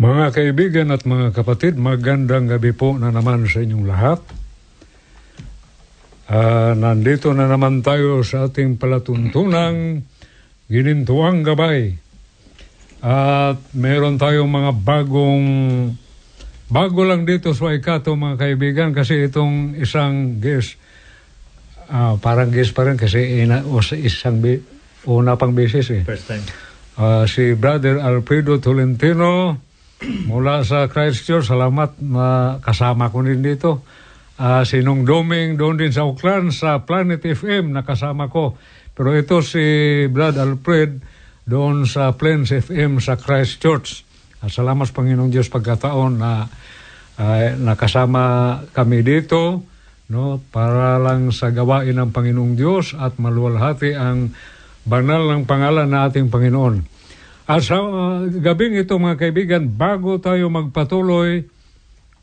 Mga kaibigan at mga kapatid, magandang gabi po na naman sa inyong lahat. Ah, nandito na naman tayo sa ating palatuntunang ginintuang gabay. At meron tayong mga bagong bago lang dito sa Waikato mga kaibigan kasi itong isang guest ah, parang guest pa rin kasi ina, o sa isang bi- una pang beses eh. First time. Ah, si Brother Alfredo Tolentino mula sa Christchurch. Salamat na kasama ko din dito. Ah, si Nung Doming doon din sa Auckland sa Planet FM nakasama ko. Pero ito si Brad Alfred doon sa Plains FM sa Christchurch. Ah, salamat sa Panginoong Diyos pagkataon na ah, nakasama kami dito no para lang sa gawain ng Panginoong Diyos at maluwalhati ang banal ng pangalan na ating Panginoon. At sa uh, gabing ito mga kaibigan, bago tayo magpatuloy,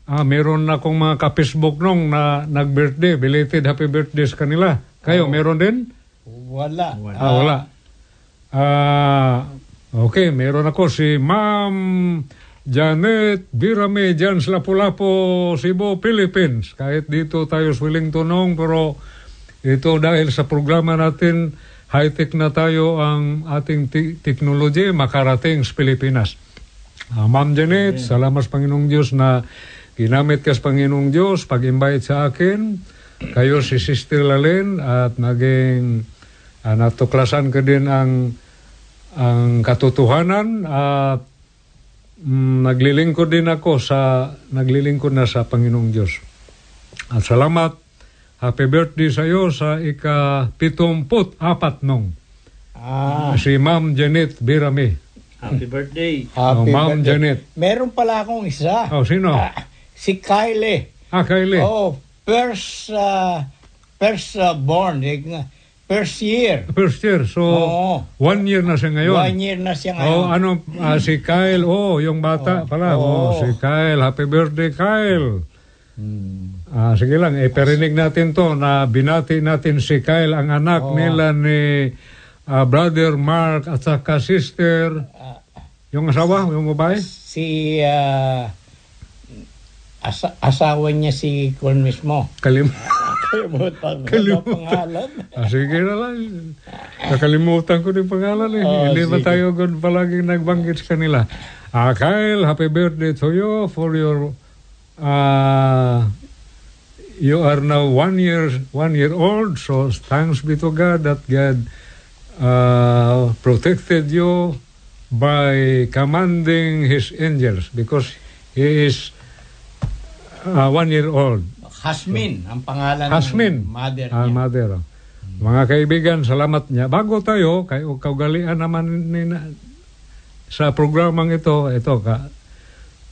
ah, meron na akong mga ka-Facebook nung na nag-birthday, belated happy birthday sa kanila. Kayo, meron din? Wala. Ah, wala. Ah, okay, meron ako si Ma'am Janet Birame dyan sa Lapu-Lapu, Cebu, Philippines. Kahit dito tayo sa Wellington nung, pero ito dahil sa programa natin, high-tech na tayo ang ating ti- technology makarating sa Pilipinas. Ah, Ma'am Janet, salamat sa Panginoong Diyos na ginamit ka sa Panginoong Diyos pag-invite sa akin. Kayo si Sister Lalen at naging ah, natuklasan ka din ang ang katotohanan at mm, naglilingkod din ako sa naglilingkod na sa Panginoong Diyos. At salamat. Happy birthday sa iyo sa ika-pitumput apat nung. Ah, Si Ma'am Janet Birame. happy birthday. Oh, Happy Ma'am birthday. Janet. Meron pala akong isa. Oh, sino? Ah, si Kylie. Ah, Kylie. Oh, first uh, first uh, born, eh, first year. First year. So, Oo. one year na siya ngayon. One year na siya ngayon. Oh, ano, ah, si Kyle, oh, yung bata pala. Oh, Oo. si Kyle. Happy birthday, Kyle. Hmm. Ah, sige lang, eh, perinig natin to na binati natin si Kyle, ang anak Oo. nila ni ah, brother Mark at saka sister, yung asawa, yung babae. Si uh, asa- asawa niya si Kwan mismo. Kalim Kalimutan ko Kalimutan. ang pangalan. ah, sige na lang. Nakalimutan ko din pangalan eh. Oh, Hindi ba tayo good palaging nagbanggit sa kanila? Ah, Kyle, happy birthday to you for your ah you are now one year one year old so thanks be to God that God uh, protected you by commanding his angels because he is uh, one year old Hasmin, ang pangalan Hasmin. ng mother niya. mother. oh. Mga kaibigan, salamat niya. Bago tayo, kay o kaugalian naman ni na, sa programang ito, ito ka,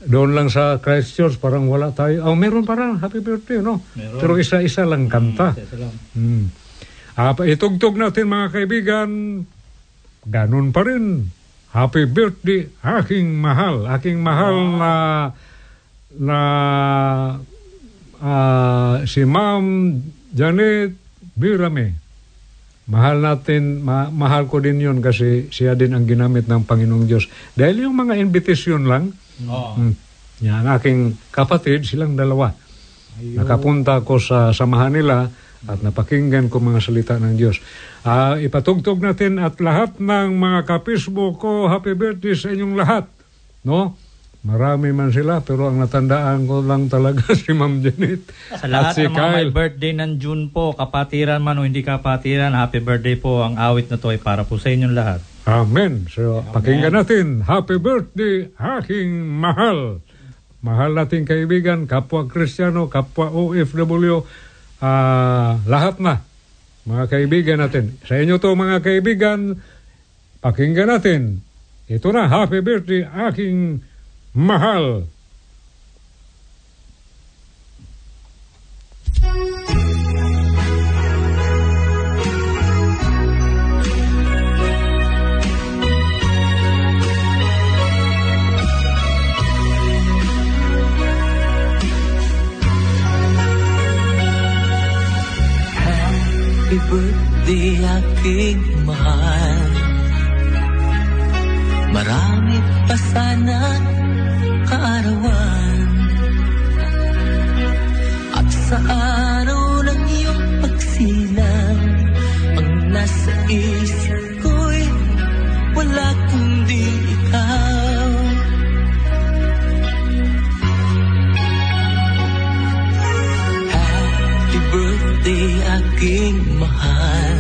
doon lang sa Christchurch, parang wala tayo. Oh, meron parang happy birthday, no? Meron. Pero isa-isa lang kanta. Isa lang. Hmm. Ah, itugtog natin mga kaibigan, ganun pa rin. Happy birthday, aking mahal. Aking mahal na na ah, si Ma'am Janet Birame. Mahal natin, ma- mahal ko din yun kasi siya din ang ginamit ng Panginoong Diyos. Dahil yung mga invitation lang, Oo. Hmm. Yan, aking kapatid, silang dalawa. Nakapunta ko sa samahan nila at napakinggan ko mga salita ng Diyos. Ah, ipatugtog natin at lahat ng mga kapisbo ko, happy birthday sa inyong lahat. No? Marami man sila, pero ang natandaan ko lang talaga si Ma'am Janet. Sa lahat at si ng mga may birthday ng June po, kapatiran man o hindi kapatiran, happy birthday po. Ang awit na to ay para po sa inyong lahat. Amen. So, pakinggan natin. Happy birthday, aking mahal. Mahal nating kaibigan, kapwa Kristiyano, kapwa OFW, ah, lahat na. Mga kaibigan natin. Sa inyo to mga kaibigan, pakinggan natin. Ito na, happy birthday, aking mahal. Happy birthday aking mahal. Marami pa sana birthday aking mahal.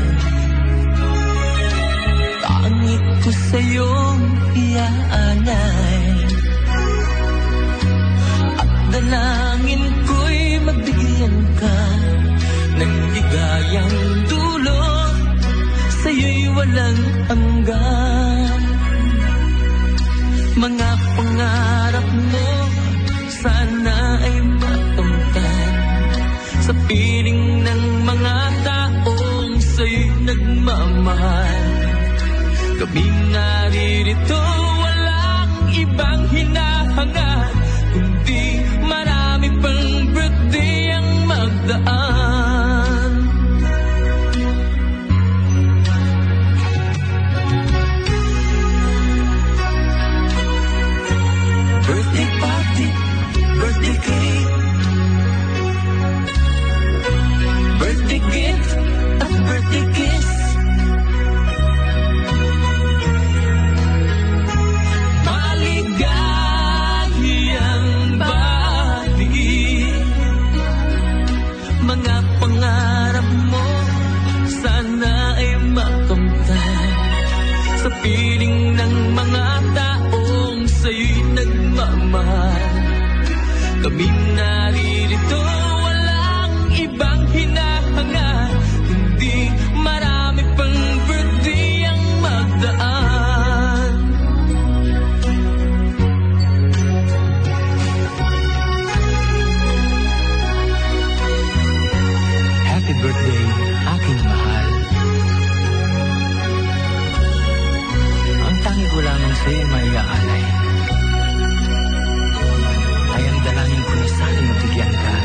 Tangi ko sa'yong iaalay At dalangin ko'y mabigyan ka Ng ligayang dulot Sa'yo'y walang hanggan Kaming naririto, birthday, aking mahal. Ang tangi ko lamang sa'yo maiaalay ay ang dalangin ko na sana mabigyan ka.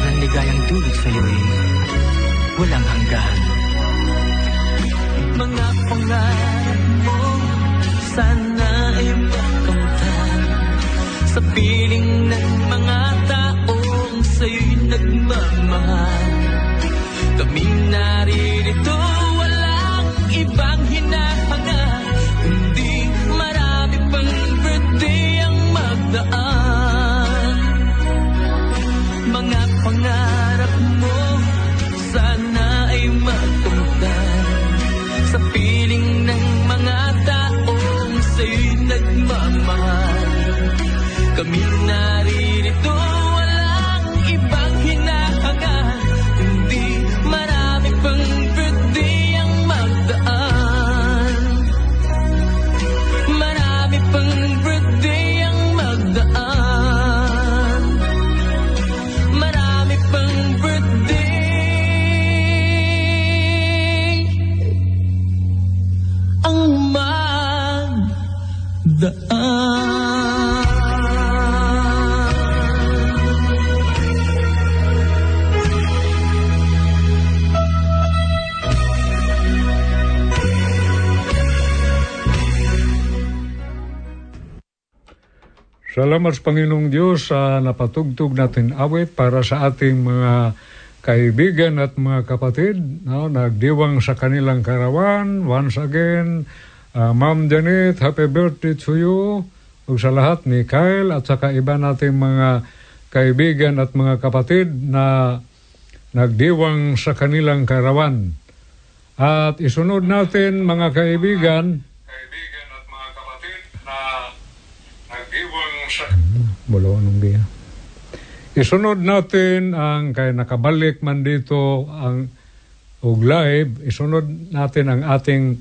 Ng ligayang dulot sa iyo ay walang hanggan. Mga pangarap mo sana ay makamtan sa piling Kaming naririto, walang ibang Salamat sa Panginoong Diyos sa napatugtog natin awit para sa ating mga kaibigan at mga kapatid. No, nagdiwang sa kanilang karawan. Once again, uh, Ma'am Janet, happy birthday to you. Ug sa lahat ni Kyle at saka iba nating mga kaibigan at mga kapatid na nagdiwang sa kanilang karawan. At isunod natin mga kaibigan at mga kapatid na nagdiwang sa... Bulo anong biya. Isunod natin ang kay nakabalik man dito ang og live, isunod natin ang ating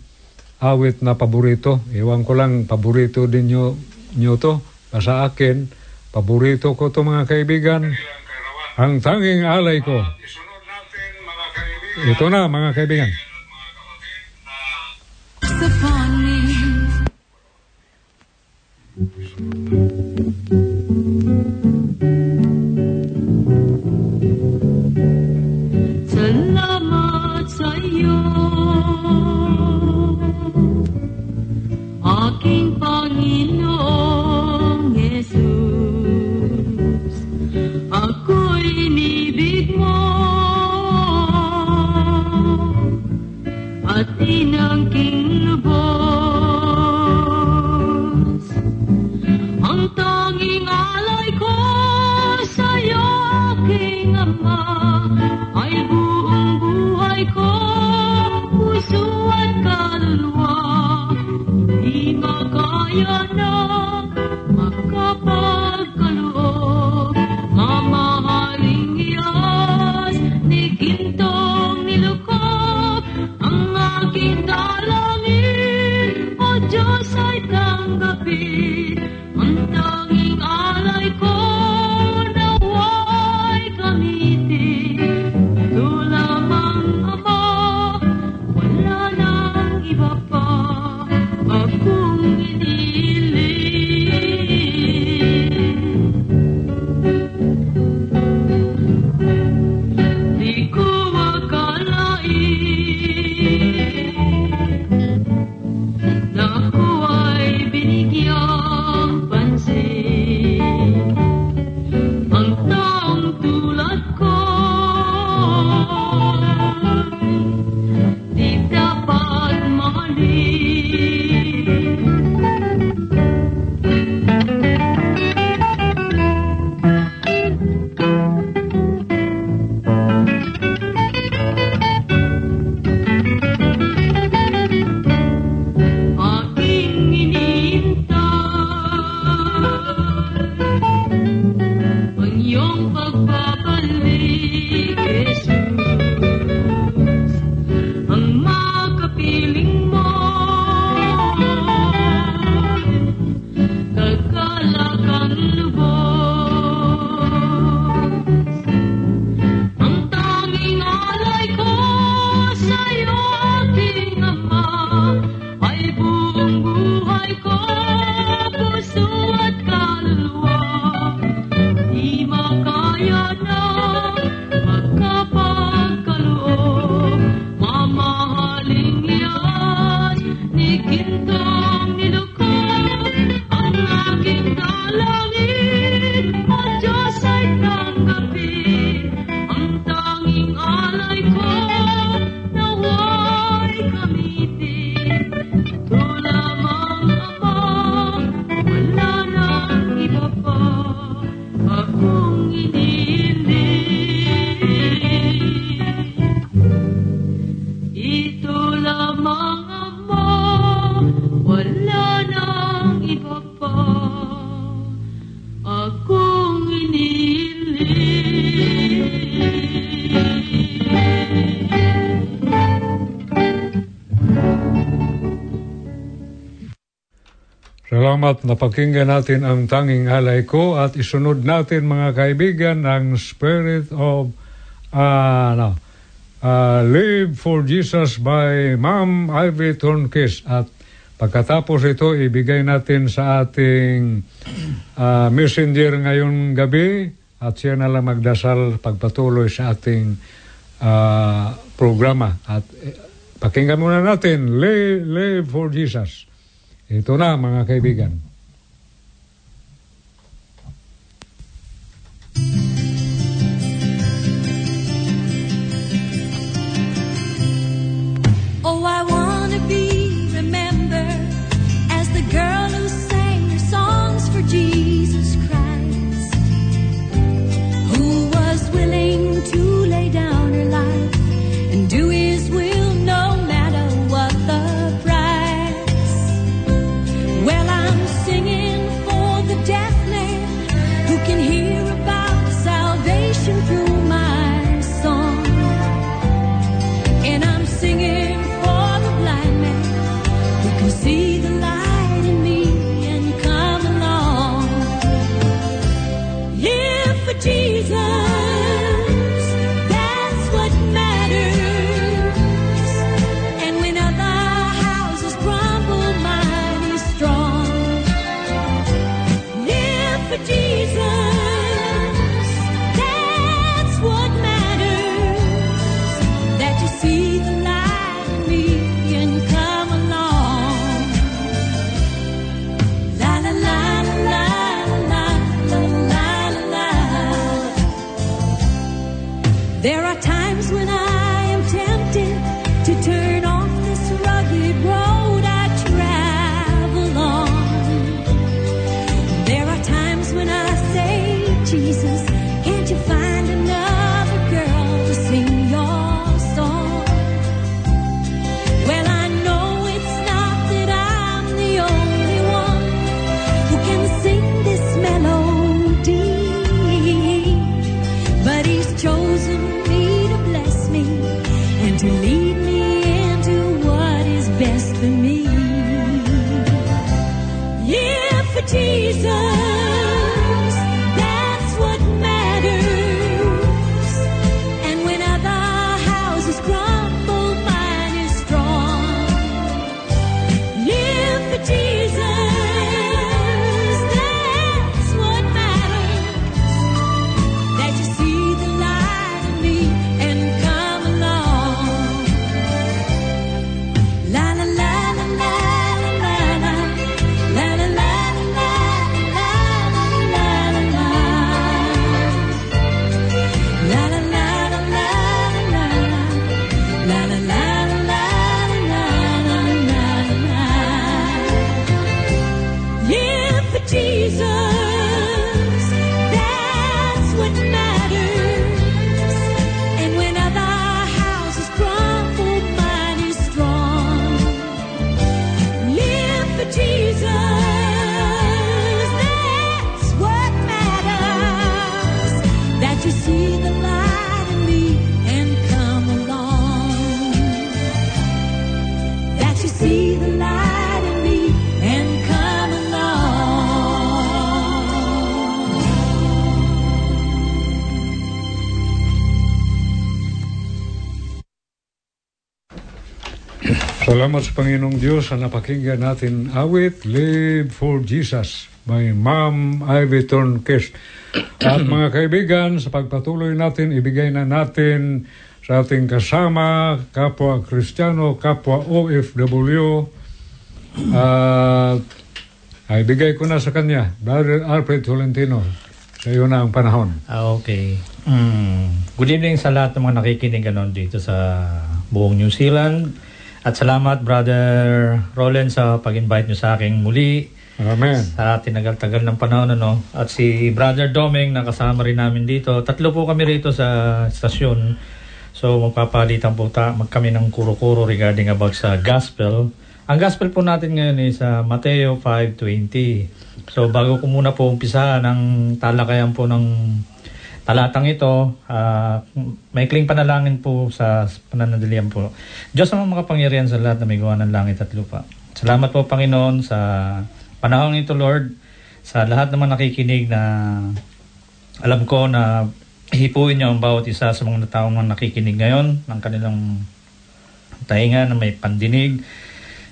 awit na paborito. Iwan ko lang, paborito din nyo, nyo to. Sa akin, paborito ko to mga kaibigan. Ang tanging alay ko. Ito na mga kaibigan. upon me. thank you ay buong buhay ko, puso at kaluluwa. Di makaya na makapagkaloob, mamahaling iyas, ni gintong ang aking dalangin, o Diyos ay tanggapin, ang Salamat. Na pakinggan natin ang tanging alay ko at isunod natin mga kaibigan ang Spirit of uh, no, uh, Live for Jesus by Ma'am Ivy Tornquist. At pagkatapos ito ibigay natin sa ating uh, messenger ngayong gabi at siya na lang magdasal pagpatuloy sa ating uh, programa. At eh, pakinggan muna natin Live, Live for Jesus. Ito na mga kaibigan. Thank you. Salamat sa Panginoong Diyos sa napakinggan natin awit, Live for Jesus by Ma'am Ivy Tornquist. At mga kaibigan, sa pagpatuloy natin, ibigay na natin sa ating kasama, kapwa Kristiyano, kapwa OFW, at ay bigay ko na sa kanya, Brother Alfred Tolentino. Sa iyo na ang panahon. Ah, okay. Mm. Good evening sa lahat ng mga nakikinig ano, dito sa buong New Zealand. At salamat, Brother Roland, sa pag-invite nyo sa aking muli Amen. sa tinagal-tagal ng panahon. Ano? At si Brother Doming, nakasama rin namin dito. Tatlo po kami rito sa stasyon. So, magpapalitan po ta mag kami ng kuro-kuro regarding about sa gospel. Ang gospel po natin ngayon is sa Mateo 5.20. So, bago ko muna po umpisahan ang talakayan po ng talatang ito, ah, maikling panalangin po sa pananadalian po. Diyos ang makapangyarihan sa lahat na may gawa ng langit at lupa. Salamat po, Panginoon, sa panahon ito, Lord, sa lahat naman nakikinig na alam ko na hipuin niyo ang bawat isa sa mga taong nakikinig ngayon ng kanilang tainga na may pandinig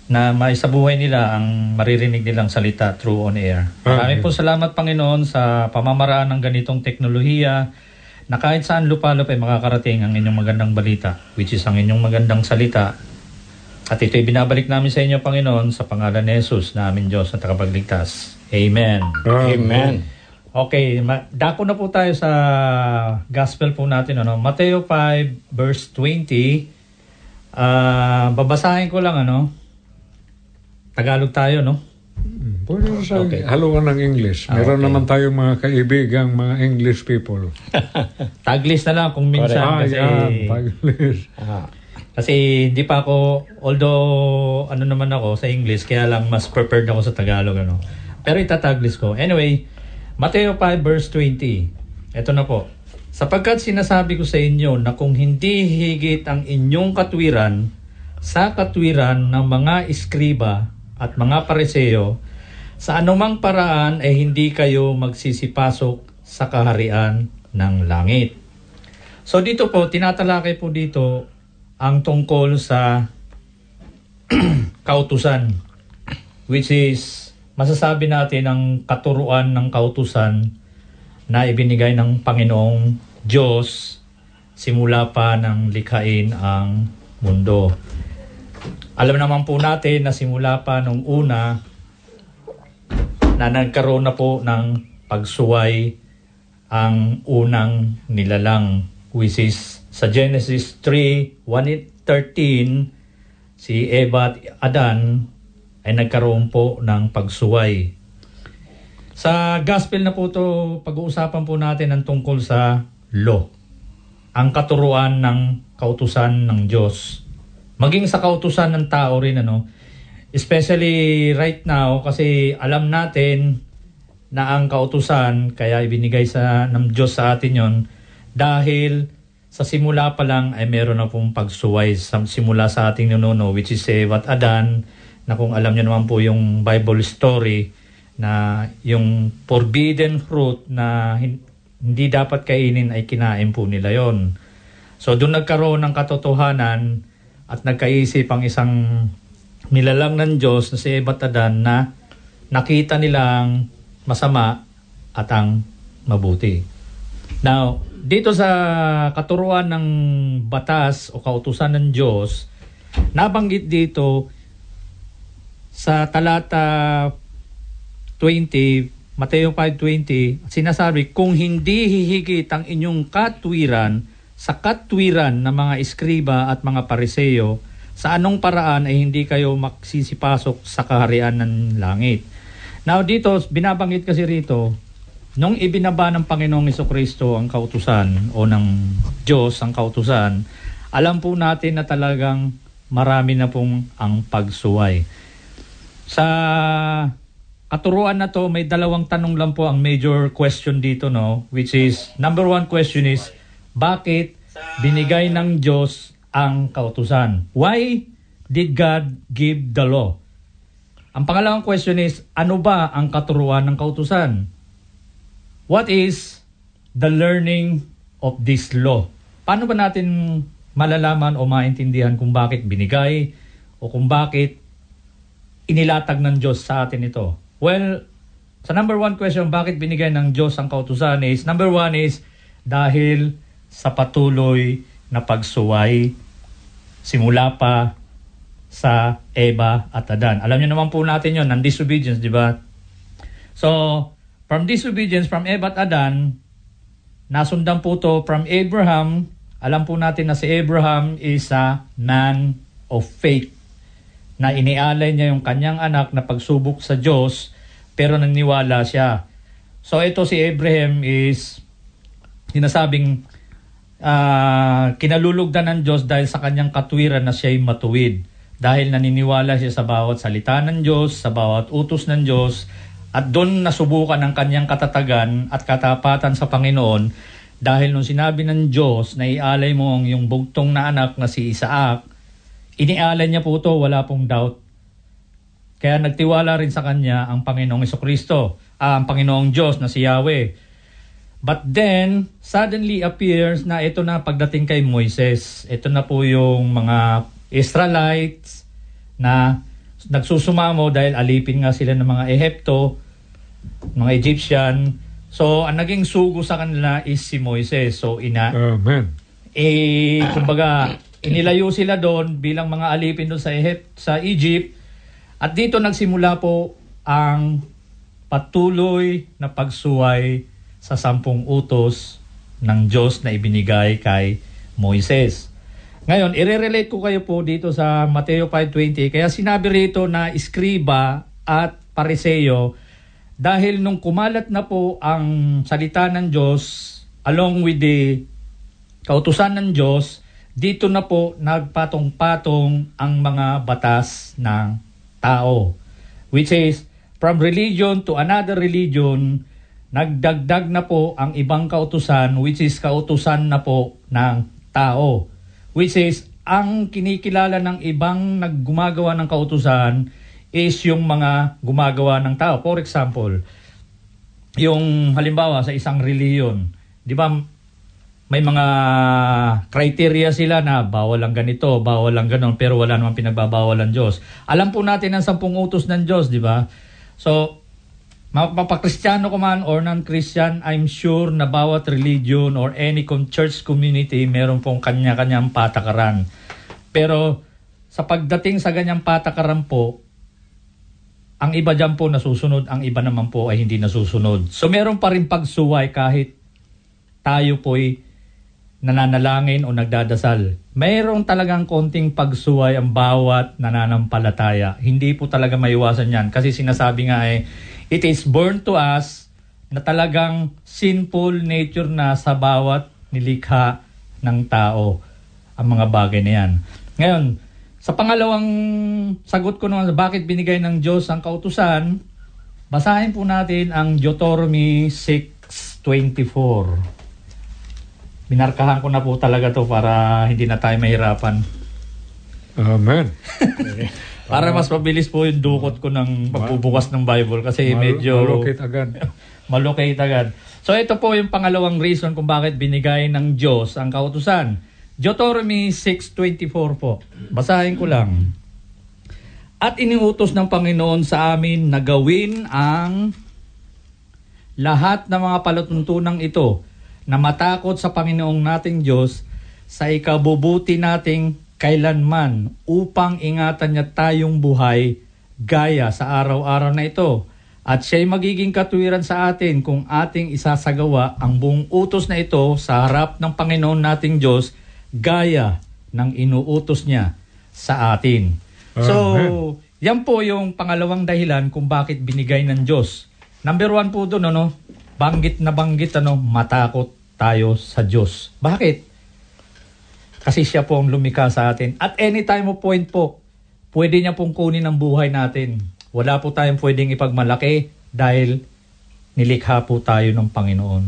na may sa buhay nila ang maririnig nilang salita through on air. Maraming po salamat Panginoon sa pamamaraan ng ganitong teknolohiya na kahit saan lupalop ay makakarating ang inyong magandang balita which is ang inyong magandang salita. At ito'y binabalik namin sa inyo Panginoon sa pangalan ni Jesus na aming Diyos na tagapagligtas. Amen. Amen. Okay, ma- dako na po tayo sa gospel po natin. Ano? Mateo 5 verse 20. Ah, babasahin ko lang ano. Tagalog tayo, no? Pwede rin sa Okay. haluan ng English. Ah, Meron okay. naman tayong mga kaibigang mga English people. Taglis na lang kung minsan ah, kasi yan. English. Ah, kasi hindi pa ako although ano naman ako sa English kaya lang mas prepared ako sa Tagalog ano. Pero itataglis ko. Anyway, Mateo 5 verse 20. Ito na po. Sapagkat sinasabi ko sa inyo na kung hindi higit ang inyong katwiran sa katwiran ng mga iskriba at mga pareseyo, sa anumang paraan ay hindi kayo magsisipasok sa kaharian ng langit. So dito po, tinatalakay po dito ang tungkol sa kautusan which is masasabi natin ang katuruan ng kautusan na ibinigay ng Panginoong Diyos simula pa ng likhain ang mundo. Alam naman po natin na simula pa nung una na nagkaroon na po ng pagsuway ang unang nilalang which is sa Genesis 3, 1.13 si Eva at Adan ay nagkaroon po ng pagsuway. Sa gospel na po to pag-uusapan po natin ang tungkol sa law. Ang katuruan ng kautusan ng Diyos. Maging sa kautusan ng tao rin ano. Especially right now kasi alam natin na ang kautusan kaya ibinigay sa ng Diyos sa atin yon dahil sa simula pa lang ay meron na pong pagsuway sa simula sa ating nuno which is Eva at Adan na kung alam niyo naman po yung Bible story na yung forbidden fruit na hin- hindi dapat kainin ay kinain po nila yon. So doon nagkaroon ng katotohanan at nagkaisip ang isang nilalang ng Diyos na si Eva at Adan na nakita nilang masama at ang mabuti. Now, dito sa katuruan ng batas o kautusan ng Diyos, nabanggit dito sa talata 20, Mateo 5.20, sinasabi, kung hindi hihigit ang inyong katwiran sa katwiran ng mga iskriba at mga pariseyo, sa anong paraan ay hindi kayo magsisipasok sa kaharian ng langit. Now dito, binabanggit kasi rito, nung ibinaba ng Panginoong Kristo ang kautusan o ng Diyos ang kautusan, alam po natin na talagang marami na pong ang pagsuway. Sa katuruan na to, may dalawang tanong lang po ang major question dito, no? Which is, number one question is, bakit binigay ng Diyos ang kautusan? Why did God give the law? Ang pangalawang question is, ano ba ang katuruan ng kautusan? What is the learning of this law? Paano ba natin malalaman o maintindihan kung bakit binigay o kung bakit inilatag ng Diyos sa atin ito? Well, sa number one question, bakit binigay ng Diyos ang kautusan is, number one is, dahil sa patuloy na pagsuway simula pa sa Eva at Adan. Alam niyo naman po natin yon ng disobedience, di ba? So, from disobedience, from Eva at Adan, nasundan po to from Abraham. Alam po natin na si Abraham is a man of faith na inialay niya yung kanyang anak na pagsubok sa Diyos pero naniwala siya. So ito si Abraham is sinasabing ah, kinalulugdan ng Diyos dahil sa kanyang katwiran na siya'y matuwid. Dahil naniniwala siya sa bawat salita ng Diyos, sa bawat utos ng Diyos, at doon nasubukan ang kanyang katatagan at katapatan sa Panginoon dahil nung sinabi ng Diyos na ialay mo ang yung bugtong na anak na si Isaac, inialay niya po ito, wala pong doubt. Kaya nagtiwala rin sa kanya ang Panginoong Kristo, ah, ang Panginoong Diyos na si Yahweh. But then, suddenly appears na ito na pagdating kay Moises. Ito na po yung mga Israelites na nagsusumamo dahil alipin nga sila ng mga Ehipto, mga Egyptian. So, ang naging sugo sa kanila is si Moises. So, ina, Amen. eh, kumbaga, inilayo sila doon bilang mga alipin doon sa, Egypt, sa Egypt. At dito nagsimula po ang patuloy na pagsuway sa sampung utos ng Diyos na ibinigay kay Moises. Ngayon, ire-relate ko kayo po dito sa Mateo 5.20. Kaya sinabi rito na iskriba at pariseo dahil nung kumalat na po ang salita ng Diyos along with the kautusan ng Diyos, dito na po nagpatong-patong ang mga batas ng tao. Which is, from religion to another religion, nagdagdag na po ang ibang kautusan, which is kautusan na po ng tao. Which is, ang kinikilala ng ibang naggumagawa ng kautusan is yung mga gumagawa ng tao. For example, yung halimbawa sa isang reliyon, di ba may mga criteria sila na bawal lang ganito, bawal lang ganon, pero wala namang pinagbabawal ng Diyos. Alam po natin ang sampung utos ng Diyos, di ba? So, mapapakristyano ko man or non-Christian, I'm sure na bawat religion or any church community, meron pong kanya-kanyang patakaran. Pero, sa pagdating sa ganyang patakaran po, ang iba dyan po nasusunod, ang iba naman po ay hindi nasusunod. So meron pa rin pagsuway kahit tayo po'y nananalangin o nagdadasal. Mayroon talagang konting pagsuway ang bawat nananampalataya. Hindi po talaga maiwasan yan. Kasi sinasabi nga eh, it is born to us na talagang sinful nature na sa bawat nilikha ng tao ang mga bagay na yan. Ngayon, sa pangalawang sagot ko naman, bakit binigay ng Diyos ang kautusan, basahin po natin ang Deuteronomy 6.24. Binarkahan ko na po talaga to para hindi na tayo mahirapan. Amen. Para mas mabilis po yung dukot ko ng pagbubukas ng Bible kasi Mal- medyo malukit agad. malocate agad. So ito po yung pangalawang reason kung bakit binigay ng Diyos ang kautusan. Deuteronomy 6.24 po. Basahin ko lang. At iniutos ng Panginoon sa amin na gawin ang lahat ng mga palatuntunang ito na matakot sa Panginoong nating Diyos sa ikabubuti nating kailanman upang ingatan niya tayong buhay gaya sa araw-araw na ito. At siya'y magiging katwiran sa atin kung ating isasagawa ang buong utos na ito sa harap ng Panginoon nating Diyos gaya ng inuutos niya sa atin. So, yan po yung pangalawang dahilan kung bakit binigay ng Diyos. Number one po doon, ano, banggit na banggit, ano, matakot tayo sa Diyos. Bakit? Kasi siya po ang lumikha sa atin. At any time of point po, pwede niya pong kunin ang buhay natin. Wala po tayong pwedeng ipagmalaki dahil nilikha po tayo ng Panginoon.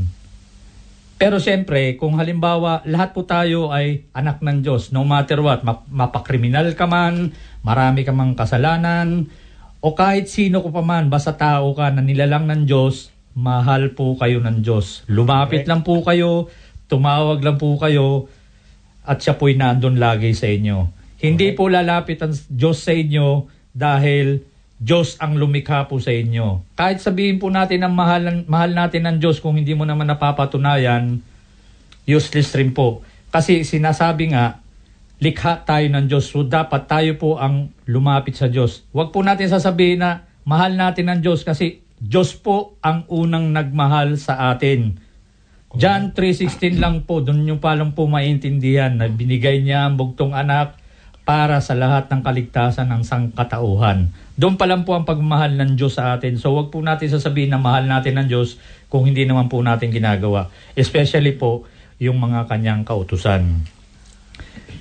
Pero siyempre, kung halimbawa lahat po tayo ay anak ng Diyos, no matter what, map- mapakriminal ka man, marami ka mang kasalanan, o kahit sino ko pa man, basta tao ka na nilalang ng Diyos, mahal po kayo ng Diyos. Lumapit lang po kayo, tumawag lang po kayo, at siya po'y nandun lagi sa inyo. Hindi po lalapit ang Diyos sa inyo dahil Diyos ang lumikha po sa inyo. Kahit sabihin po natin ang mahal, mahal natin ng Diyos kung hindi mo naman napapatunayan, useless rin po. Kasi sinasabi nga, likha tayo ng Diyos. So dapat tayo po ang lumapit sa Diyos. Huwag po natin sasabihin na mahal natin ng Diyos kasi Diyos po ang unang nagmahal sa atin. John 3.16 lang po, doon yung palang po maintindihan na binigay niya ang bugtong anak para sa lahat ng kaligtasan ng sangkatauhan. Doon pa lang po ang pagmahal ng Diyos sa atin. So wag po natin sasabihin na mahal natin ng Diyos kung hindi naman po natin ginagawa. Especially po yung mga kanyang kautusan.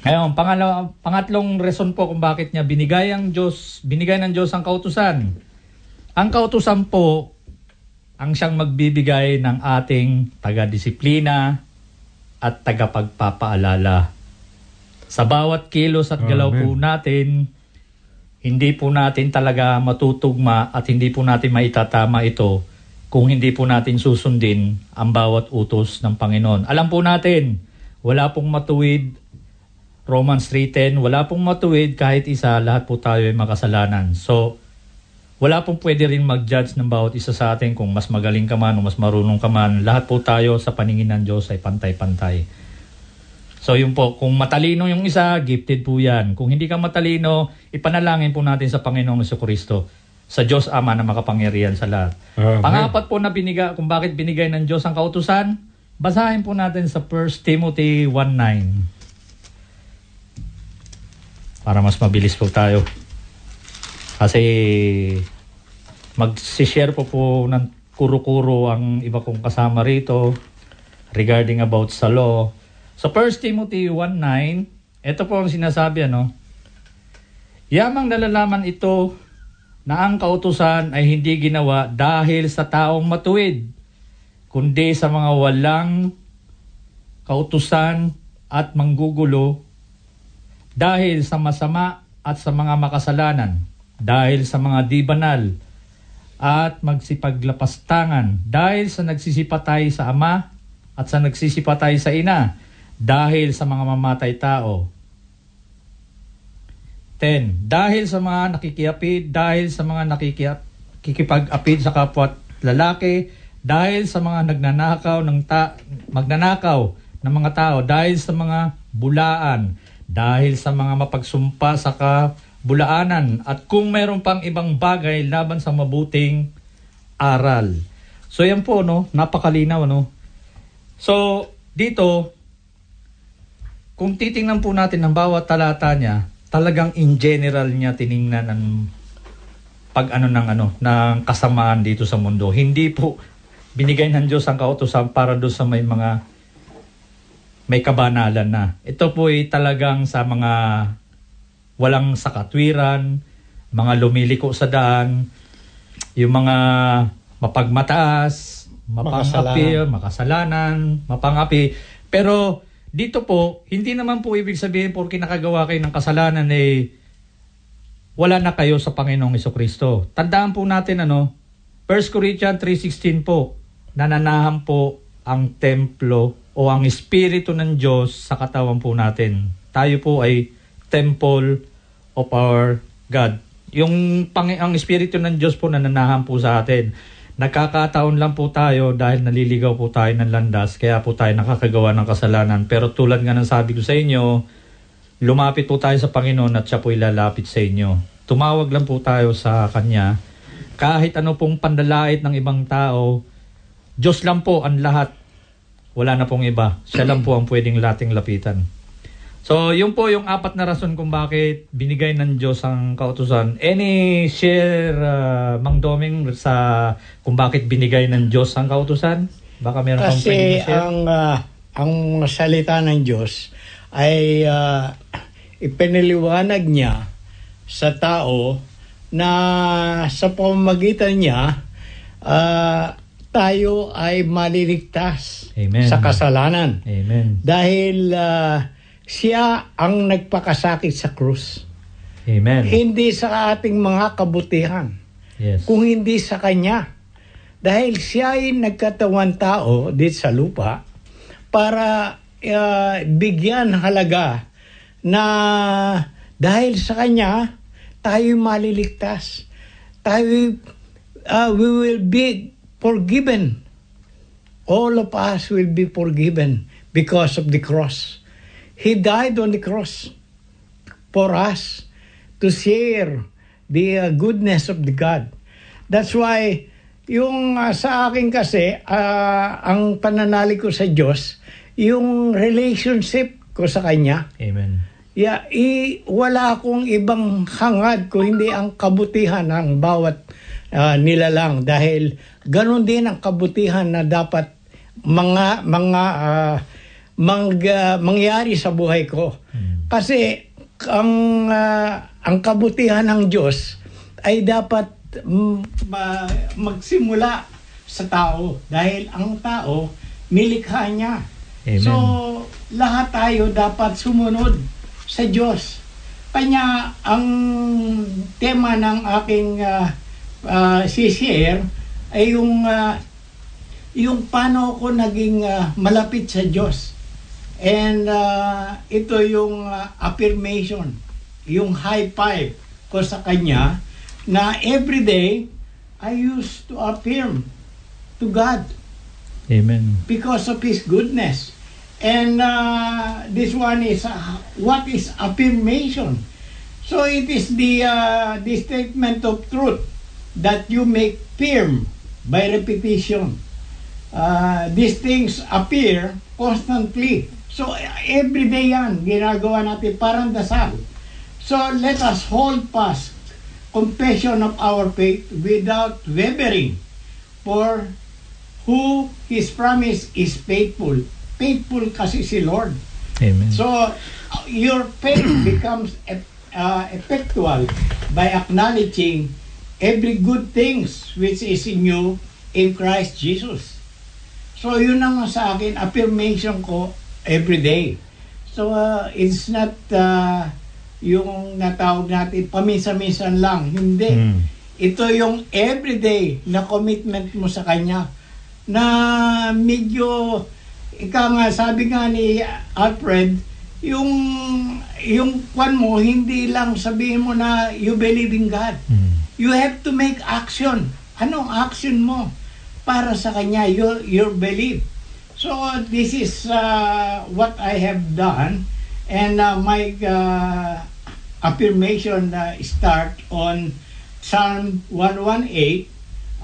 Ngayon, pangalawa, pangatlong reason po kung bakit niya binigay ang Diyos, binigay ng Diyos ang kautusan. Ang kautusan po ang siyang magbibigay ng ating taga-disiplina at tagapagpapaalala. Sa bawat kilos at galaw Amen. po natin, hindi po natin talaga matutugma at hindi po natin maitatama ito kung hindi po natin susundin ang bawat utos ng Panginoon. Alam po natin, wala pong matuwid Romans 3.10, wala pong matuwid kahit isa, lahat po tayo ay makasalanan. So, wala pong pwede rin mag-judge ng bawat isa sa atin kung mas magaling ka man o mas marunong ka man. Lahat po tayo sa paningin ng Diyos ay pantay-pantay. So yun po, kung matalino yung isa, gifted po yan. Kung hindi ka matalino, ipanalangin po natin sa Panginoong Kristo, sa Diyos Ama na makapangyarihan sa lahat. Amen. Pangapat po na biniga, kung bakit binigay ng Diyos ang kautusan, basahin po natin sa 1 Timothy 1.9 para mas mabilis po tayo. Kasi mag-share po po ng kuro-kuro ang iba kong kasama rito regarding about sa law. Sa 1 Timothy 1.9, ito po ang sinasabi ano, Yamang nalalaman ito na ang kautusan ay hindi ginawa dahil sa taong matuwid, kundi sa mga walang kautusan at manggugulo dahil sa masama at sa mga makasalanan, dahil sa mga di banal at magsipaglapastangan, dahil sa nagsisipatay sa ama at sa nagsisipatay sa ina, dahil sa mga mamatay tao. 10. Dahil sa mga nakikiapid, dahil sa mga nakikipag-apid sa kapwa lalaki, dahil sa mga nagnanakaw ng ta- magnanakaw ng mga tao, dahil sa mga bulaan, dahil sa mga mapagsumpa sa kabulaanan, at kung mayroon pang ibang bagay laban sa mabuting aral. So yan po, no? Napakalinaw, no? So, dito, kung titingnan po natin ang bawat talata niya, talagang in general niya tiningnan ang pag ano ng ano ng kasamaan dito sa mundo. Hindi po binigay ng Diyos ang kautosan para do sa may mga may kabanalan na. Ito po ay talagang sa mga walang sakatwiran, mga lumiliko sa daan, yung mga mapagmataas, mapangapi, makasalanan, mapangapi. Pero dito po, hindi naman po ibig sabihin porque nakagawa kayo ng kasalanan eh wala na kayo sa Panginoong Iso Kristo. Tandaan po natin ano, 1 Corinthians 3.16 po, nananahan po ang templo o ang espiritu ng Diyos sa katawan po natin. Tayo po ay temple of our God. Yung pang, ang espiritu ng Diyos po nananahan po sa atin. Nagkakataon lang po tayo dahil naliligaw po tayo ng landas, kaya po tayo nakakagawa ng kasalanan. Pero tulad nga ng sabi ko sa inyo, lumapit po tayo sa Panginoon at siya po ilalapit sa inyo. Tumawag lang po tayo sa Kanya. Kahit ano pong pandalait ng ibang tao, Diyos lang po ang lahat. Wala na pong iba. Siya lang po ang pwedeng lating lapitan. So, yun po yung apat na rason kung bakit binigay ng Diyos ang kautusan. Any share, uh, Mang Doming, sa kung bakit binigay ng Diyos ang kautusan? Baka meron kang Kasi pwedeng share? ang ah, ang salita ng Diyos ay ah, ipinaliwanag niya sa tao na sa pamamagitan niya ah, tayo ay maliligtas Amen. sa kasalanan. Amen. Dahil ah, siya ang nagpakasakit sa krus. Amen. Hindi sa ating mga kabutihan. Yes. kung hindi sa Kanya. Dahil siya ay nagkatawan tao dito sa lupa para ah, bigyan halaga na Dahil sa Kanya, tayo maliligtas. Tayo, uh, we will be forgiven. All of us will be forgiven because of the cross. He died on the cross for us to share the uh, goodness of the God. That's why yung uh, sa akin kasi uh, ang pananalig ko sa Diyos, yung relationship ko sa kanya. Amen. Yeah, i, wala akong ibang hangad ko hindi ang kabutihan ng bawat uh, nilalang dahil ganun din ang kabutihan na dapat mga mga uh, mang, uh, mangyari sa buhay ko. Kasi ang uh, ang kabutihan ng Diyos ay dapat mm, ma- magsimula sa tao dahil ang tao nilikha niya. Amen. So lahat tayo dapat sumunod sa Diyos. Kanya ang tema ng aking uh, uh, share ay yung uh, yung paano ako naging uh, malapit sa Diyos. And uh, ito yung uh, affirmation, yung high five ko sa kanya na every day I used to affirm to God Amen. because of His goodness. And uh, this one is uh, what is affirmation? So it is the uh, the statement of truth that you make firm by repetition. Uh, these things appear constantly. So every day yan, ginagawa natin parang dasal. So let us hold fast confession of our faith without wavering. For who His promise is faithful. Faithful kasi si Lord. Amen. So, your faith becomes uh, effectual by acknowledging every good things which is in you in Christ Jesus. So, yun naman sa akin, affirmation ko every day. So, uh, it's not uh, yung natawag natin paminsan-minsan lang. Hindi. Mm. Ito yung everyday na commitment mo sa Kanya na medyo ika nga sabi nga ni Alfred yung yung kwan mo hindi lang sabihin mo na you believe in God Mm. you have to make action anong action mo para sa kanya your your belief so this is uh, what I have done. And uh, my uh, affirmation uh, start on Psalm 118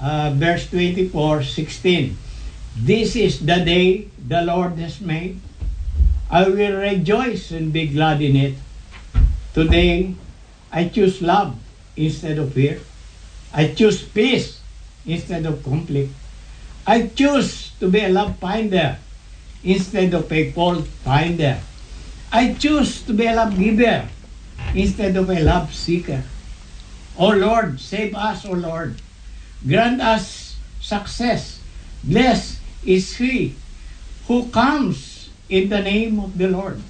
uh, verse 24 16 this is the day the Lord has made. I will rejoice and be glad in it. Today I choose love instead of fear. I choose peace instead of conflict. I choose to be a love finder instead of a fault finder. I choose to be a love giver instead of a love seeker. O Lord, save us, O Lord. Grant us success. Blessed is he who comes in the name of the Lord.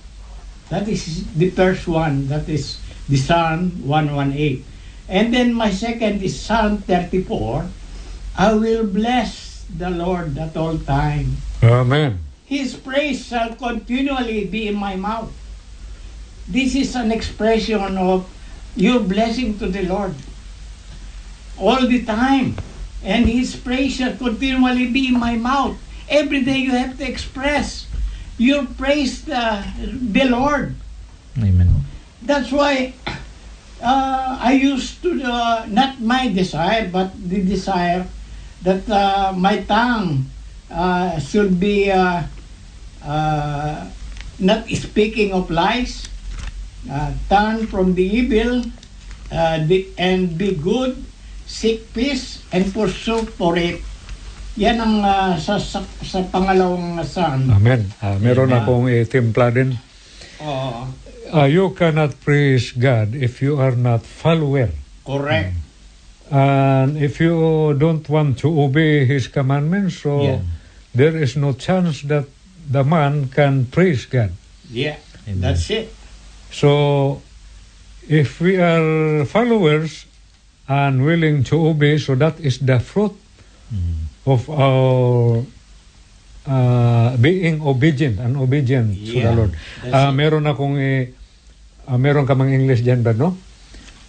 That is the first one. That is the Psalm 118. And then my second is Psalm 34. I will bless the Lord at all time. Amen. His praise shall continually be in my mouth. This is an expression of your blessing to the Lord all the time. And His praise shall continually be in my mouth. Every day you have to express your praise the, the Lord. Amen. That's why uh, I used to, uh, not my desire, but the desire that uh, my tongue uh, should be uh, uh, not speaking of lies, uh, turn from the evil, uh, the, and be good, seek peace, and pursue for it. Yan ang uh, sa, sa, sa pangalawang son. Amen. Ah, meron Amen. akong itimpla din. Oo. Ah, you cannot praise God if you are not follower. correct. And if you don't want to obey His commandments, so Yeah. there is no chance that the man can praise God. Yeah, Amen. that's it. So, if we are followers and willing to obey, so that is the fruit of our uh, being obedient and obedient to the Yeah, Lord. Ah, it. meron akong i- Ah, meron ka mang English dyan ba, no?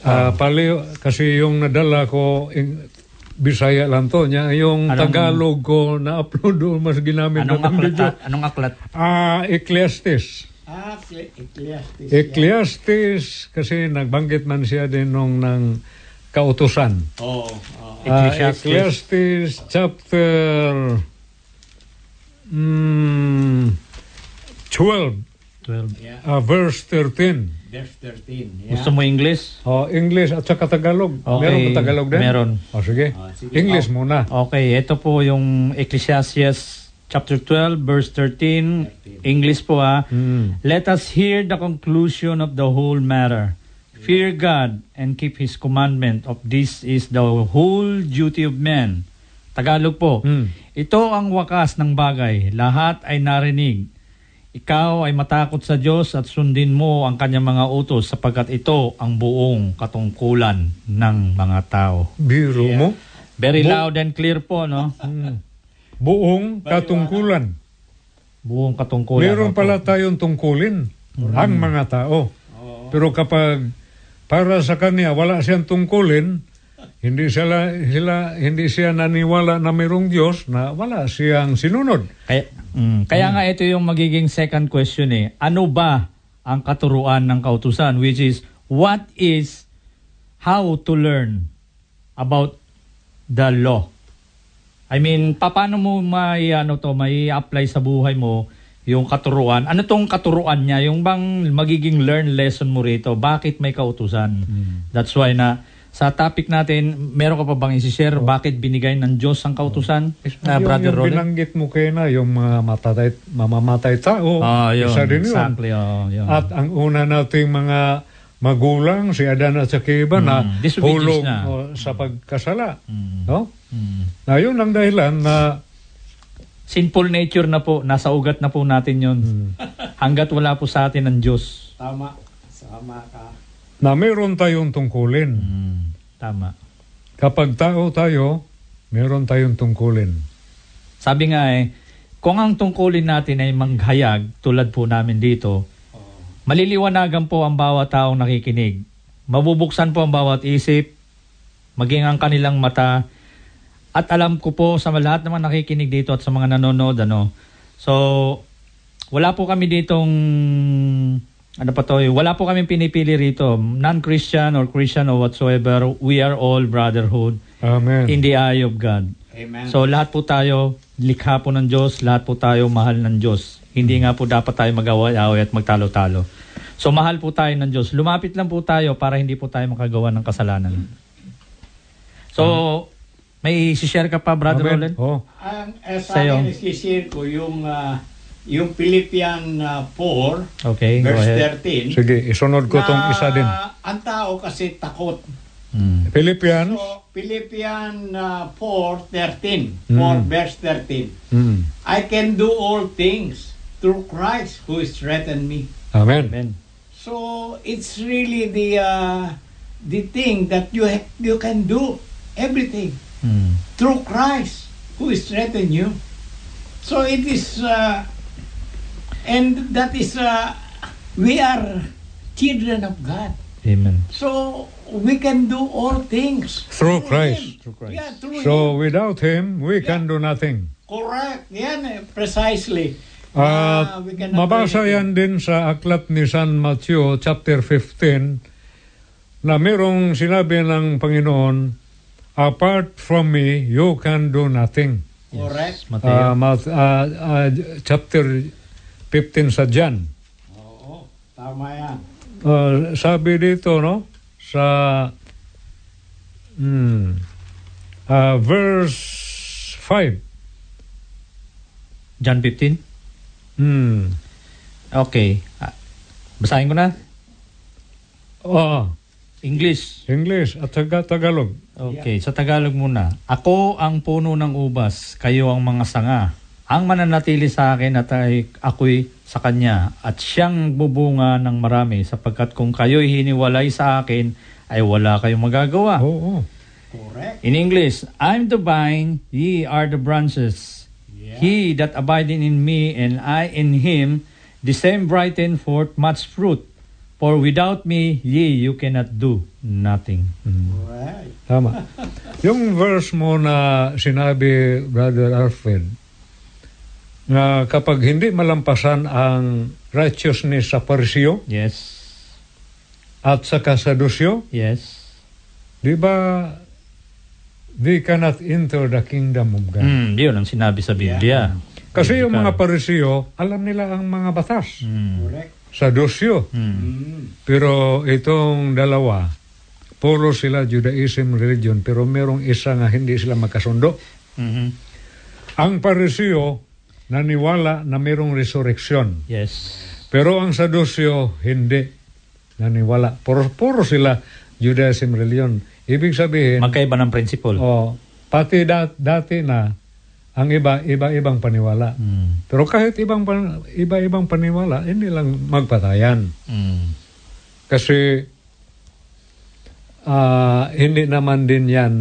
Ah, pali, kasi yung nadala ko, in, Bisaya lang to, niya, yung Anong- Tagalog ko na-upload doon, mas ginamit Anong na ng aklat? video. ah, Anong aklat? Ah, Ecclesiastes. Ah, Cle- Ecclesiastes. Ecclesiastes, kasi nagbanggit man siya din nung ng kautusan. Oh, oh. Ah, Ecclesiastes. Ecclesiastes chapter mm, 12, 12. Yeah, ah, verse 13. Verse 13. Yeah. Gusto mo English? Oh, English at saka Tagalog. Okay, Meron ba Tagalog din? meron. Oh, sige. Ah, sige. English muna. Okay, ito po yung Ecclesiastes chapter 12 verse 13. English po ah. Mm. Let us hear the conclusion of the whole matter. Fear God and keep His commandment of this is the whole duty of man. Tagalog po. Mm. Ito ang wakas ng bagay. Lahat ay narinig. Ikaw ay matakot sa Diyos at sundin mo ang kanyang mga utos sapagkat ito ang buong katungkulan ng mga tao. Biro mo. Very Bu- loud and clear po, no? Mm. Buong katungkulan. Buong katungkulan. Meron pala tayong tungkulin Mm. ang mga tao. Pero kapag para sa kanya wala siyang tungkulin, hindi sila, sila hindi siya naniwala na mayroong Diyos na wala siyang sinunod. Kaya, mm, kaya nga ito yung magiging second question eh. Ano ba ang katuruan ng kautusan? Which is, what is how to learn about the law? I mean, paano mo may ano to, may apply sa buhay mo yung katuruan? Ano tong katuruan niya? Yung bang magiging learn lesson mo rito? Bakit may kautusan? That's why na sa topic natin, meron ka pa bang isi-share bakit binigay ng Diyos ang kautusan? Na yung, Brother yung Roland? binanggit mo kayo na, yung mga matatay, mamamatay tao, Ah, yun. isa din yun. Exactly. Oh, yun. At ang una nating mga magulang, si Adan at sa Eva, na Mm, disobedience hulog na. oh, sa pagkasala. Mm. No? Mm. Na yun ang dahilan na Sinful nature na po, nasa ugat na po natin yun. Hmm. Hanggat wala po sa atin ng Diyos. Tama. Sama ka. Na meron tayong tungkulin. Mm. Tama. Kapag tao tayo, meron tayong tungkulin. Sabi nga eh, kung ang tungkulin natin ay manghayag, tulad po namin dito, maliliwanagan po ang bawat taong nakikinig. Mabubuksan po ang bawat isip, maging ang kanilang mata, at alam ko po sa lahat naman nakikinig dito at sa mga nanonood, ano, so, wala po kami ditong, ano pa to, wala po kami pinipili rito, non-Christian or Christian or whatsoever, we are all brotherhood Amen. in the eye of God. Amen. So lahat po tayo, likha po ng Diyos, lahat po tayo mahal ng Diyos. Hindi nga po dapat tayo mag-away-away at magtalo-talo. So mahal po tayo ng Diyos. Lumapit lang po tayo para hindi po tayo makagawa ng kasalanan. So, may share ka pa, Brother Amen. Roland? Oh. ang eh, sa akin, isishare ko yung, ah, yung Philippian ah, 4, Okay, verse ahead. 13. Sige, isunod ko tong isa din. Ang tao kasi takot. Mm. Philippians. So, Philippian uh, 4, 13. 4 Mm. verse 13. Mm. I can do all things through Christ who strengthened me. Amen. Amen. So it's really the uh, the thing that you ha- you can do everything Mm. through Christ who strengthened you. So it is, uh, and that is, uh, we are children of God. Amen. So we can do all things Through Christ. Him. Through Christ. Yeah, through So Him. without Him, we can do nothing. Correct. Yan, eh, precisely. At we cannot mabasa yan din sa aklat ni San Matthew chapter 15 na merong sinabi ng Panginoon, apart from me, you can do nothing. Correct. Mateo. Ah, Mat- ah, ah, chapter 15 sa John. Oo, tama yan. Ah, sabi dito, no? Sa hmm, ah, verse 5. John 15? Hmm. Okay. Ah, basahin ko na. Oh, English. English at saka Tagalog. Okay, sa Tagalog muna. Ako ang puno ng ubas, kayo ang mga sanga. Ang mananatili sa akin at ay ako'y sa kanya at siyang bubunga ng marami sapagkat kung kayo'y hiniwalay sa akin ay wala kayong magagawa. Oo. Correct. In English, I'm the vine, ye are the branches. Yeah. He that abideth in me and I in him, the same brighten forth much fruit. For without me, ye, you cannot do nothing. Right. Tama. Yung verse mo na sinabi, Brother Alfred, na kapag hindi malampasan ang righteousness sa parisyo Yes. at sa kasadusyo, Yes. di ba, they cannot enter the kingdom of God. Mm, yun ang sinabi sa Biblia. Kasi yung mga parisyo, alam nila ang mga batas. Mm. Correct. Sadusyo. Mm. Mm. Pero itong dalawa, puro sila Judaism religion, pero merong isa nga hindi sila magkasundo. Mhm. Ang parisyo, naniwala na merong resurrection. Yes. Pero ang Sadusyo, hindi naniwala. Puro, puro sila Judaism religion. Ibig sabihin, Magkaiba ng principle. oh, pati dat, dati na, ang iba, iba-ibang paniwala. Mm. Pero kahit ibang pan- iba-ibang paniwala, hindi lang magpatayan. Mm. Kasi ah, hindi naman din yan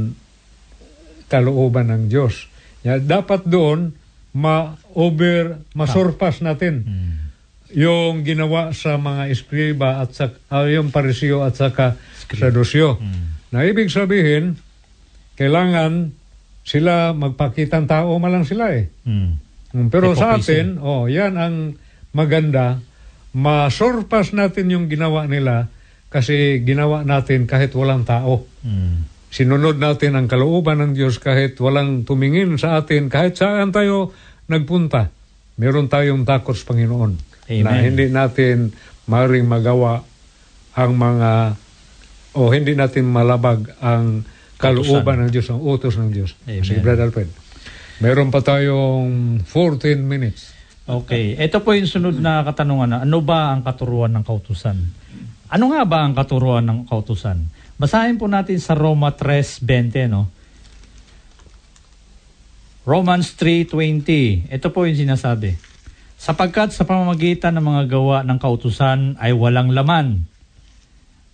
kalooban ng Diyos. Ya, dapat doon ma-over, masurpas natin Mm. yung ginawa sa mga eskriba at sa ah, yung parisyo at saka sadusyo. Mm. Na ibig sabihin, kailangan sila magpakitang tao malang sila eh. Mm. Mm, Pero sa Hypocrisy. atin, oh, yan ang maganda. Masurpas natin yung ginawa nila kasi ginawa natin kahit walang tao. Mm. Sinunod natin ang kalooban ng Diyos kahit walang tumingin sa atin, kahit saan tayo nagpunta. Meron tayong takot sa Panginoon. Amen. Na hindi natin maring magawa ang mga o hindi natin malabag ang kalooban ng Diyos, ang utos ng Diyos. Amen. Sige, Brother Alfred. Meron pa tayong 14 minutes. Okay. Ito po yung sunod na katanungan na ano ba ang katuruan ng kautusan? Ano nga ba ang katuruan ng kautusan? Basahin po natin sa Roma 3.20, no? Romans 3.20. Ito po yung sinasabi. Sapagkat sa pamamagitan ng mga gawa ng kautusan ay walang laman.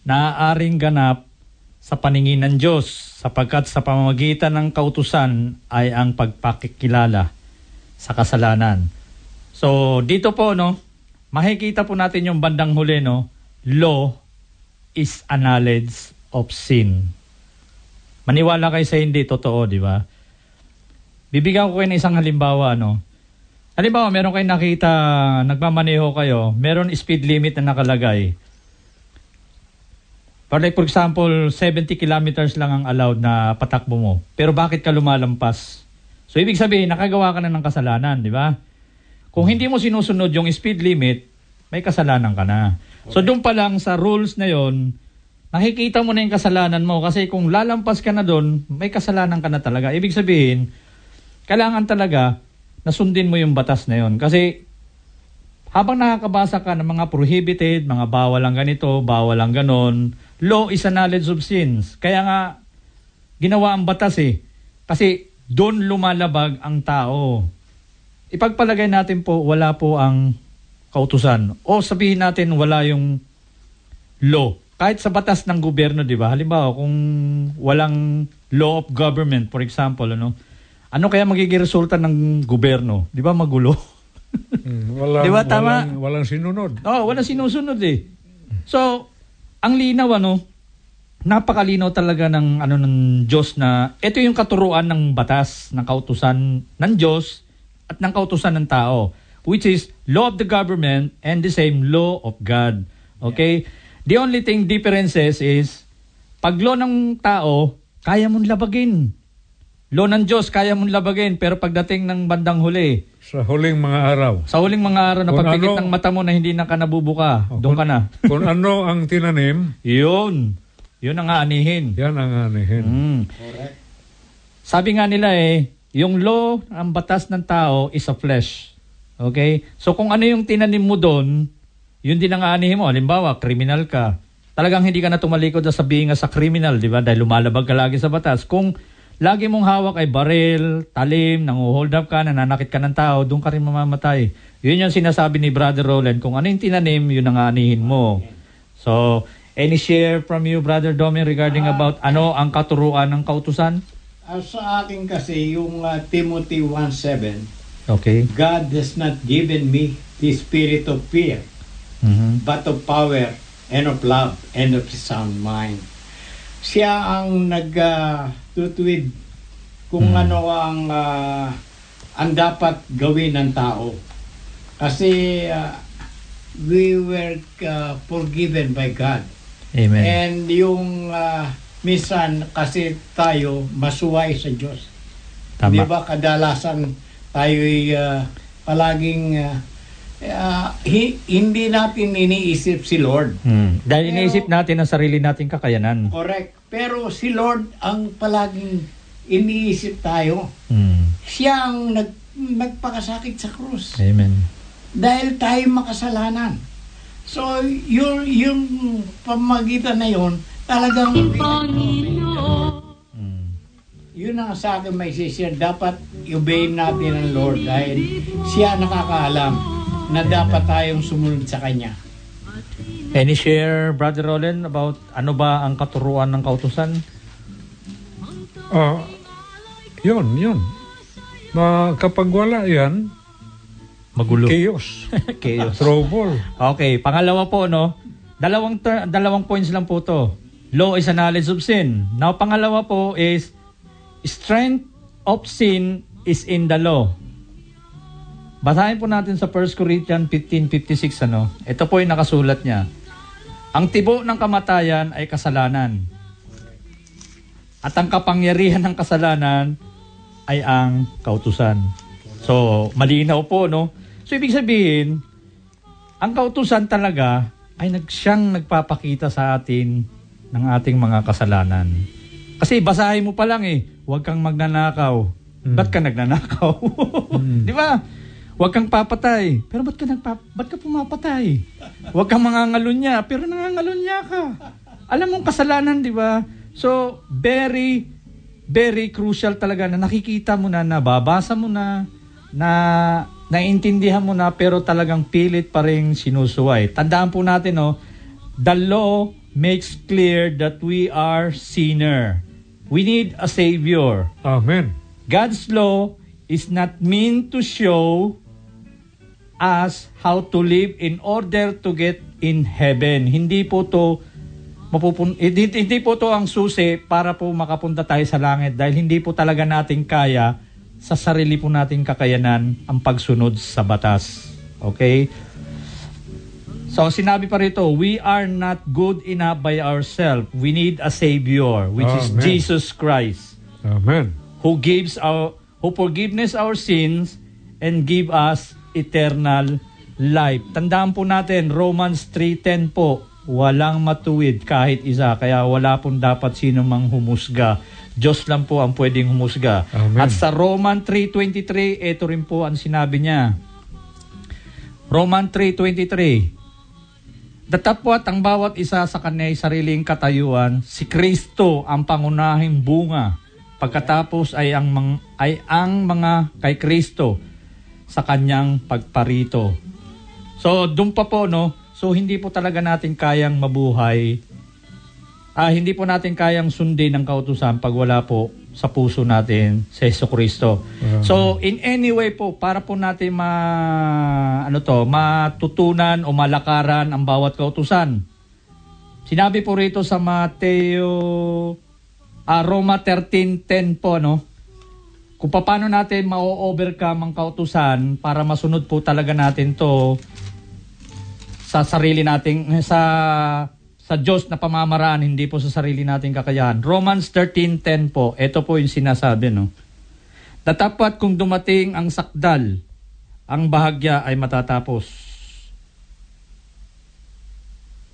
Naaaring ganap sa paningin ng Diyos sapagkat sa pamamagitan ng kautusan ay ang pagpakikilala sa kasalanan. So, dito po, no, makikita po natin yung bandang huli, no, law is a knowledge of sin. Maniwala kayo sa hindi, totoo, di ba? Bibigyan ko kayo ng isang halimbawa, no. Halimbawa, meron kayong nakita, nagmamaneho kayo, meron speed limit na nakalagay. For like, for example, 70 kilometers lang ang allowed na patakbo mo. Pero bakit ka lumalampas? So, ibig sabihin, nakagawa ka na ng kasalanan, di ba? Kung hindi mo sinusunod yung speed limit, may kasalanan ka na. So, doon pa lang sa rules na yon, nakikita mo na yung kasalanan mo kasi kung lalampas ka na doon, may kasalanan ka na talaga. Ibig sabihin, kailangan talaga na sundin mo yung batas na yon. Kasi habang nakakabasa ka ng mga prohibited, mga bawal ang ganito, bawal ang ganon, law is a knowledge of sins. Kaya nga, ginawa ang batas eh. Kasi doon lumalabag ang tao. Ipagpalagay natin po, wala po ang kautusan. O sabihin natin, wala yung law. Kahit sa batas ng gobyerno, di ba? Halimbawa, kung walang law of government, for example, ano, ano kaya magiging resulta ng gobyerno? Di ba magulo? Mm, walang, Di ba, tama? Walang, walang sinunod. Oo, wala sinusunod eh. So, ang linaw ano, napakalinaw talaga ng ano ng Diyos na ito yung katuruan ng batas ng kautusan ng Diyos at ng kautusan ng tao which is law of the government and the same law of God. Okay? The only thing differences is pag law ng tao, kaya mong labagin. Law ng Diyos, kaya mong labagin. Pero pagdating ng bandang huli, Sa huling mga araw. sa huling mga araw na pagpikit ano- ng mata mo na hindi na ka nabubuka, doon ka na. Kung ano ang tinanim, Yun. Yun ang aanihin. yan ang anihin. Mm. Correct. Sabi nga nila eh, yung law, ang batas ng tao is a flesh. Okay? So kung ano yung tinanim mo doon, yun din ang aanihin mo. Halimbawa, kriminal ka. Talagang hindi ka na tumalikod na sabihin nga sa criminal, di ba? Dahil lumalabag ka lagi sa batas. Kung lagi mong hawak ay baril, talim, nangu-hold up ka, nananakit ka ng tao, doon ka rin mamamatay. Yun yung sinasabi ni Brother Roland. Kung ano yung tinanim, yun ang aanihin mo. So, any share from you, Brother Domin, regarding about ano ang katuruan ng kautusan? Ah, sa akin kasi, yung ah, Timothy 1.7, Okay. God has not given me the spirit of fear, Mhm. but of power and of love and of sound mind. Siya ang nagtutuwid kung Hmm. ano ang ah, ang dapat gawin ng tao. Kasi ah, we were ah, forgiven by God. Amen. And yung ah, minsan kasi tayo masuway sa Diyos. Tama. Di ba kadalasan tayo'y ah, palaging ah, ah, hi- hindi natin iniisip si Lord. Hmm. Dahil Pero- iniisip natin ang sarili nating kakayanan. Correct. Pero si Lord ang palaging iniisip tayo. Hmm. Siya ang nag, nagpakasakit sa krus. Amen. Dahil tayo makasalanan. So, yung, yung pamagitan na yon talagang Panginoon. Hmm. yun ang sa akin may share. Dapat obey natin ang Lord dahil siya nakakaalam na dapat tayong sumunod sa Kanya. Any share, Brother Roland, about ano ba ang katuruan ng kautusan? Ah, yun, yun. Na kapag wala yan, Magulo. chaos. Chaos. Trouble. Okay, pangalawa po, no? Dalawang, ter- dalawang points lang po to. Law is a knowledge of sin. Now, pangalawa po is strength of sin is in the law. Basahin po natin sa 1 Corinthians 15.56, ano? Ito po yung nakasulat niya. Ang tibo ng kamatayan ay kasalanan. At ang kapangyarihan ng kasalanan ay ang kautusan. So, malinaw po, no? So, ibig sabihin, ang kautusan talaga ay nagsyang nagpapakita sa atin ng ating mga kasalanan. Kasi basahin mo pa lang eh, huwag kang magnanakaw. Ba't ka nagnanakaw? Di ba? Huwag kang papatay. Pero ba't ka, nagpa, ba't ka pumapatay? Huwag kang mangangalunya. Pero nangangalunya ka. Alam mong kasalanan, di ba? So, very, very crucial talaga na nakikita mo na, nababasa mo na, na naiintindihan mo na, pero talagang pilit pa rin sinusuway. Tandaan po natin, no, the law makes clear that we are sinner. We need a savior. Amen. God's law is not meant to show us how to live in order to get in heaven. Hindi po to mapupun hindi, hindi po to ang susi para po makapunta tayo sa langit dahil hindi po talaga natin kaya sa sarili po nating kakayanan ang pagsunod sa batas. Okay? So sinabi pa rito, we are not good enough by ourselves. We need a savior which is Amen. Jesus Christ Amen. who gives our who forgiveness our sins and give us eternal life. Tandaan po natin Romans 3:10 po, walang matuwid kahit isa kaya wala pong dapat sino mang humusga. Diyos lang po ang pwedeng humusga. Amen. At sa Roman 3:23, ito rin po ang sinabi niya. Roman 3:23 Datapwat ang bawat isa sa kanya'y sariling katayuan, si Kristo ang pangunahing bunga. Pagkatapos ay ang mang, ay ang mga kay Kristo sa kanyang pagparito. So, doon pa po, no? So, hindi po talaga natin kayang mabuhay. Ah, hindi po natin kayang sundin ang kautusan pag wala po sa puso natin sa Yeso Kristo. Amen. So, in any way po, para po natin ma, ano to, matutunan o malakaran ang bawat kautusan. Sinabi po rito sa Mateo, ah, Roma 13.10 po, no? Kung paano natin ma-overcome ang kautusan para masunod po talaga natin to sa sarili nating sa sa Diyos na pamamaraan, hindi po sa sarili nating kakayahan. Romans 13.10 po, ito po yung sinasabi, no? Tatapat kung dumating ang sakdal, ang bahagya ay matatapos.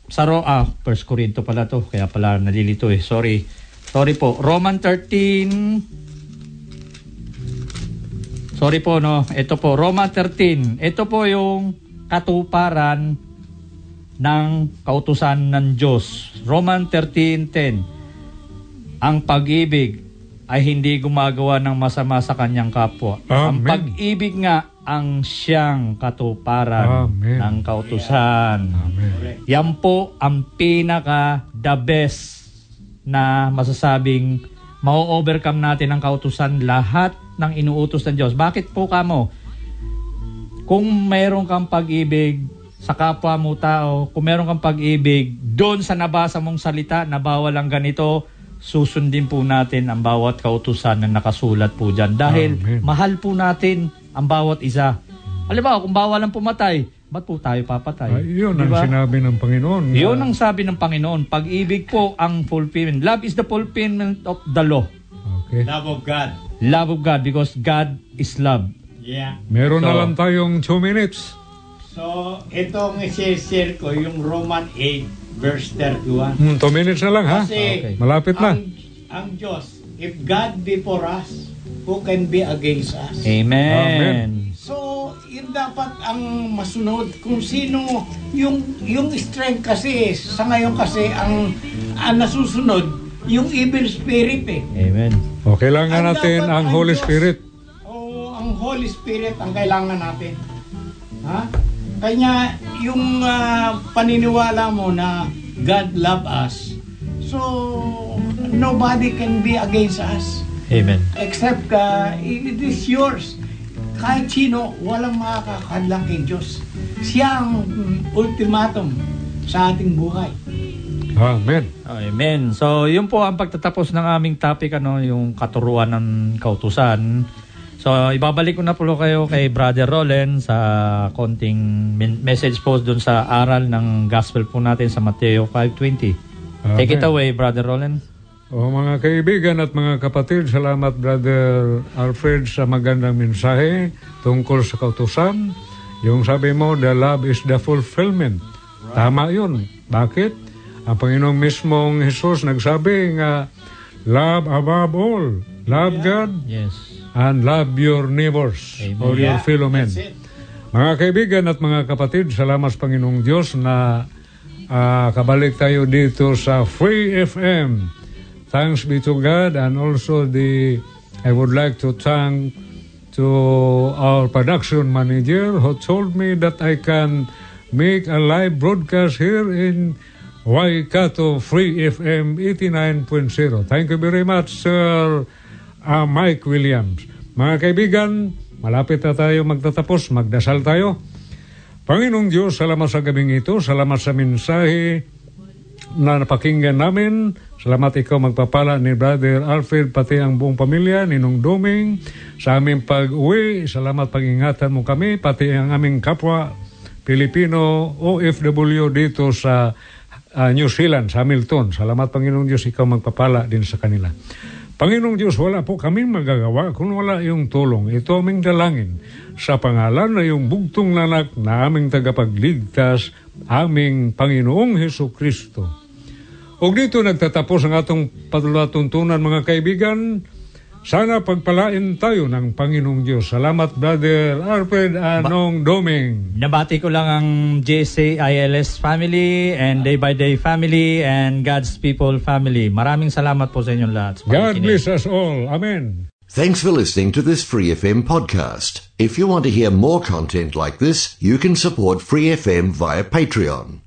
Sa Ro, ah, 1 Corinto pala to, kaya pala nalilito eh, sorry. Sorry po, Roman 13, sorry po no, ito po, Roman 13, ito po yung katuparan ng kautusan ng Diyos. Roman 13.10 Ang pag-ibig ay hindi gumagawa ng masama sa kanyang kapwa. Ang Amen. pag-ibig nga ang siyang katuparan Amen. ng kautusan. Amen. Yan po ang pinaka the best na masasabing ma-overcome natin ang kautusan lahat ng inuutos ng Diyos. Bakit po kamo? Kung mayroon kang pag-ibig sa kapwa mo tao, kung meron kang pag-ibig, doon sa nabasa mong salita na bawal ang ganito, susundin po natin ang bawat kautusan na nakasulat po dyan. Dahil Amen. mahal po natin ang bawat isa. Mo, kung bawal ang pumatay, ba't po tayo papatay? Ah, yun Di ang sinabi ng Panginoon. Yun na- ang sabi ng Panginoon. Pag-ibig po ang fulfillment. Love is the fulfillment of the law. Okay. Love of God. Love of God because God is love. Yeah. Meron na So- lang tayong 2 minutes. So, itong share ko, yung Roman 8, verse 31. Hmm, 2 minutes na lang ha. Kasi, Okay. Malapit na. Ang, ang Diyos, if God be for us, who can be against us? Amen. So, yun dapat ang masunod kung sino yung yung strength kasi sa ngayon kasi ang, ang nasusunod yung evil spirit eh. Amen. O, kailangan Ang natin dapat ang ang Holy Diyos. Spirit. O ang Holy Spirit ang kailangan natin. Ha? Kanya yung ah, paniniwala mo na God love us. So nobody can be against us Amen. except uh, it is yours. Kahit sino, walang makakakadlang kay Diyos. Siya ang mm, ultimatum sa ating buhay. Amen. Amen. So, yun po ang pagtatapos ng aming topic, ano, yung katuruan ng kautusan. So, ibabalik ko na po kayo kay Brother Roland sa konting min- message po dun sa aral ng gospel po natin sa Mateo 5.20. Take it away, Brother Roland. O mga kaibigan at mga kapatid, salamat Brother Alfred sa magandang mensahe tungkol sa kautusan. Yung sabi mo, the love is the fulfillment. Tama yun. Bakit? Ang Panginoong mismong Jesus nagsabi nga, love above all. Love God Yes. and love your neighbors Amen. or your fellow men. Mga kaibigan at mga kapatid, salamat sa Panginoong Diyos na ah, kabalik tayo dito sa Free FM. Thanks be to God and also the I would like to thank to our production manager who told me that I can make a live broadcast here in Waikato Free FM 89.0. Thank you very much, Sir ah, Mike Williams. Mga kaibigan, malapit na tayo magtatapos. Magdasal tayo. Panginoong Diyos, salamat sa gabing ito. Salamat sa mensahe na napakinggan namin. Salamat ikaw magpapala ni Brother Alfred pati ang buong pamilya, Ninong Doming. Sa aming pag-uwi, salamat pag-ingatan mo kami, pati ang aming kapwa Pilipino OFW dito sa ah, New Zealand, sa Hamilton. Salamat Panginoong Diyos, ikaw magpapala din sa kanila. Panginoong Diyos, wala po kaming magagawa kung wala iyong tulong. Ito aming dalangin sa pangalan na iyong bugtong nanak na aming tagapagligtas, aming Panginoong Heso Kristo. O dito nagtatapos ang atong patulatuntunan mga kaibigan. Sana pagpalain tayo ng Panginoong Diyos. Salamat Brother Alfred Anong Doming. Nabati ko lang ang JCILS family and Day by Day family and God's People family. Maraming salamat po sa inyong lahat. God bless us all. Amen. Thanks for listening to this Free FM podcast. If you want to hear more content like this, you can support Free FM via Patreon.